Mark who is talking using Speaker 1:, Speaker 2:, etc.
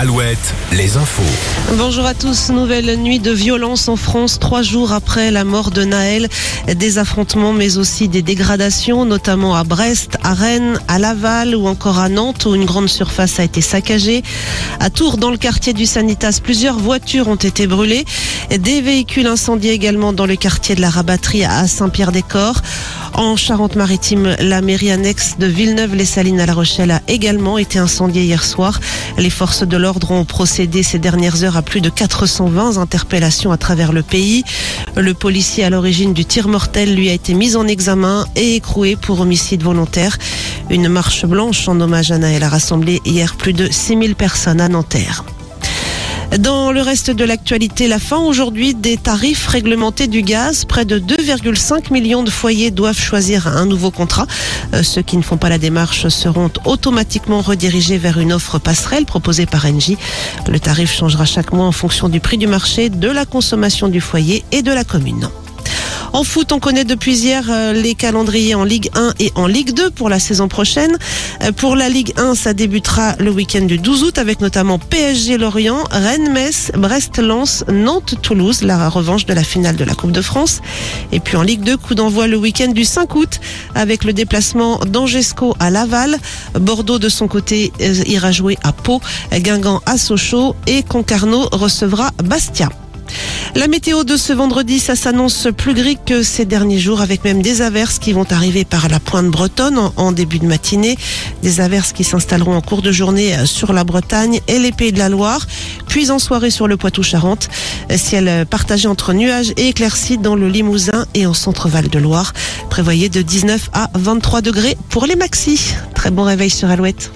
Speaker 1: Alouette, les infos.
Speaker 2: Bonjour à tous. Nouvelle nuit de violence en France, trois jours après la mort de Naël. Des affrontements, mais aussi des dégradations, notamment à Brest, à Rennes, à Laval ou encore à Nantes, où une grande surface a été saccagée. À Tours, dans le quartier du Sanitas, plusieurs voitures ont été brûlées. Des véhicules incendiés également dans le quartier de la Rabatterie à Saint-Pierre-des-Corps. En Charente-Maritime, la mairie annexe de Villeneuve-les-Salines à La Rochelle a également été incendiée hier soir. Les forces de l'ordre ont procédé ces dernières heures à plus de 420 interpellations à travers le pays. Le policier à l'origine du tir mortel lui a été mis en examen et écroué pour homicide volontaire. Une marche blanche en hommage à Naël a rassemblé hier plus de 6000 personnes à Nanterre. Dans le reste de l'actualité, la fin aujourd'hui des tarifs réglementés du gaz. Près de 2,5 millions de foyers doivent choisir un nouveau contrat. Euh, ceux qui ne font pas la démarche seront automatiquement redirigés vers une offre passerelle proposée par Engie. Le tarif changera chaque mois en fonction du prix du marché, de la consommation du foyer et de la commune. En foot, on connaît depuis hier euh, les calendriers en Ligue 1 et en Ligue 2 pour la saison prochaine. Euh, pour la Ligue 1, ça débutera le week-end du 12 août avec notamment PSG Lorient, Rennes-Metz, Brest-Lens, Nantes-Toulouse, la revanche de la finale de la Coupe de France. Et puis en Ligue 2, coup d'envoi le week-end du 5 août avec le déplacement d'Angesco à Laval. Bordeaux de son côté euh, ira jouer à Pau, Guingamp à Sochaux et Concarneau recevra Bastia. La météo de ce vendredi, ça s'annonce plus gris que ces derniers jours, avec même des averses qui vont arriver par la pointe bretonne en, début de matinée. Des averses qui s'installeront en cours de journée euh, sur la Bretagne et les Pays de la Loire, puis en soirée sur le Poitou-Charentes. Ciel euh, partagé entre nuages et éclaircies dans le Limousin et en centre-val de Loire. Prévoyez de 19 à 23 degrés pour les maxis. Très bon réveil sur Alouette.